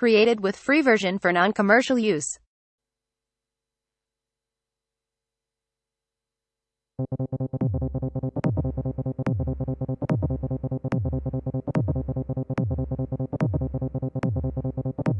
created with free version for non-commercial use. Thank you.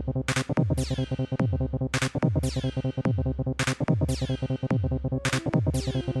Thank you.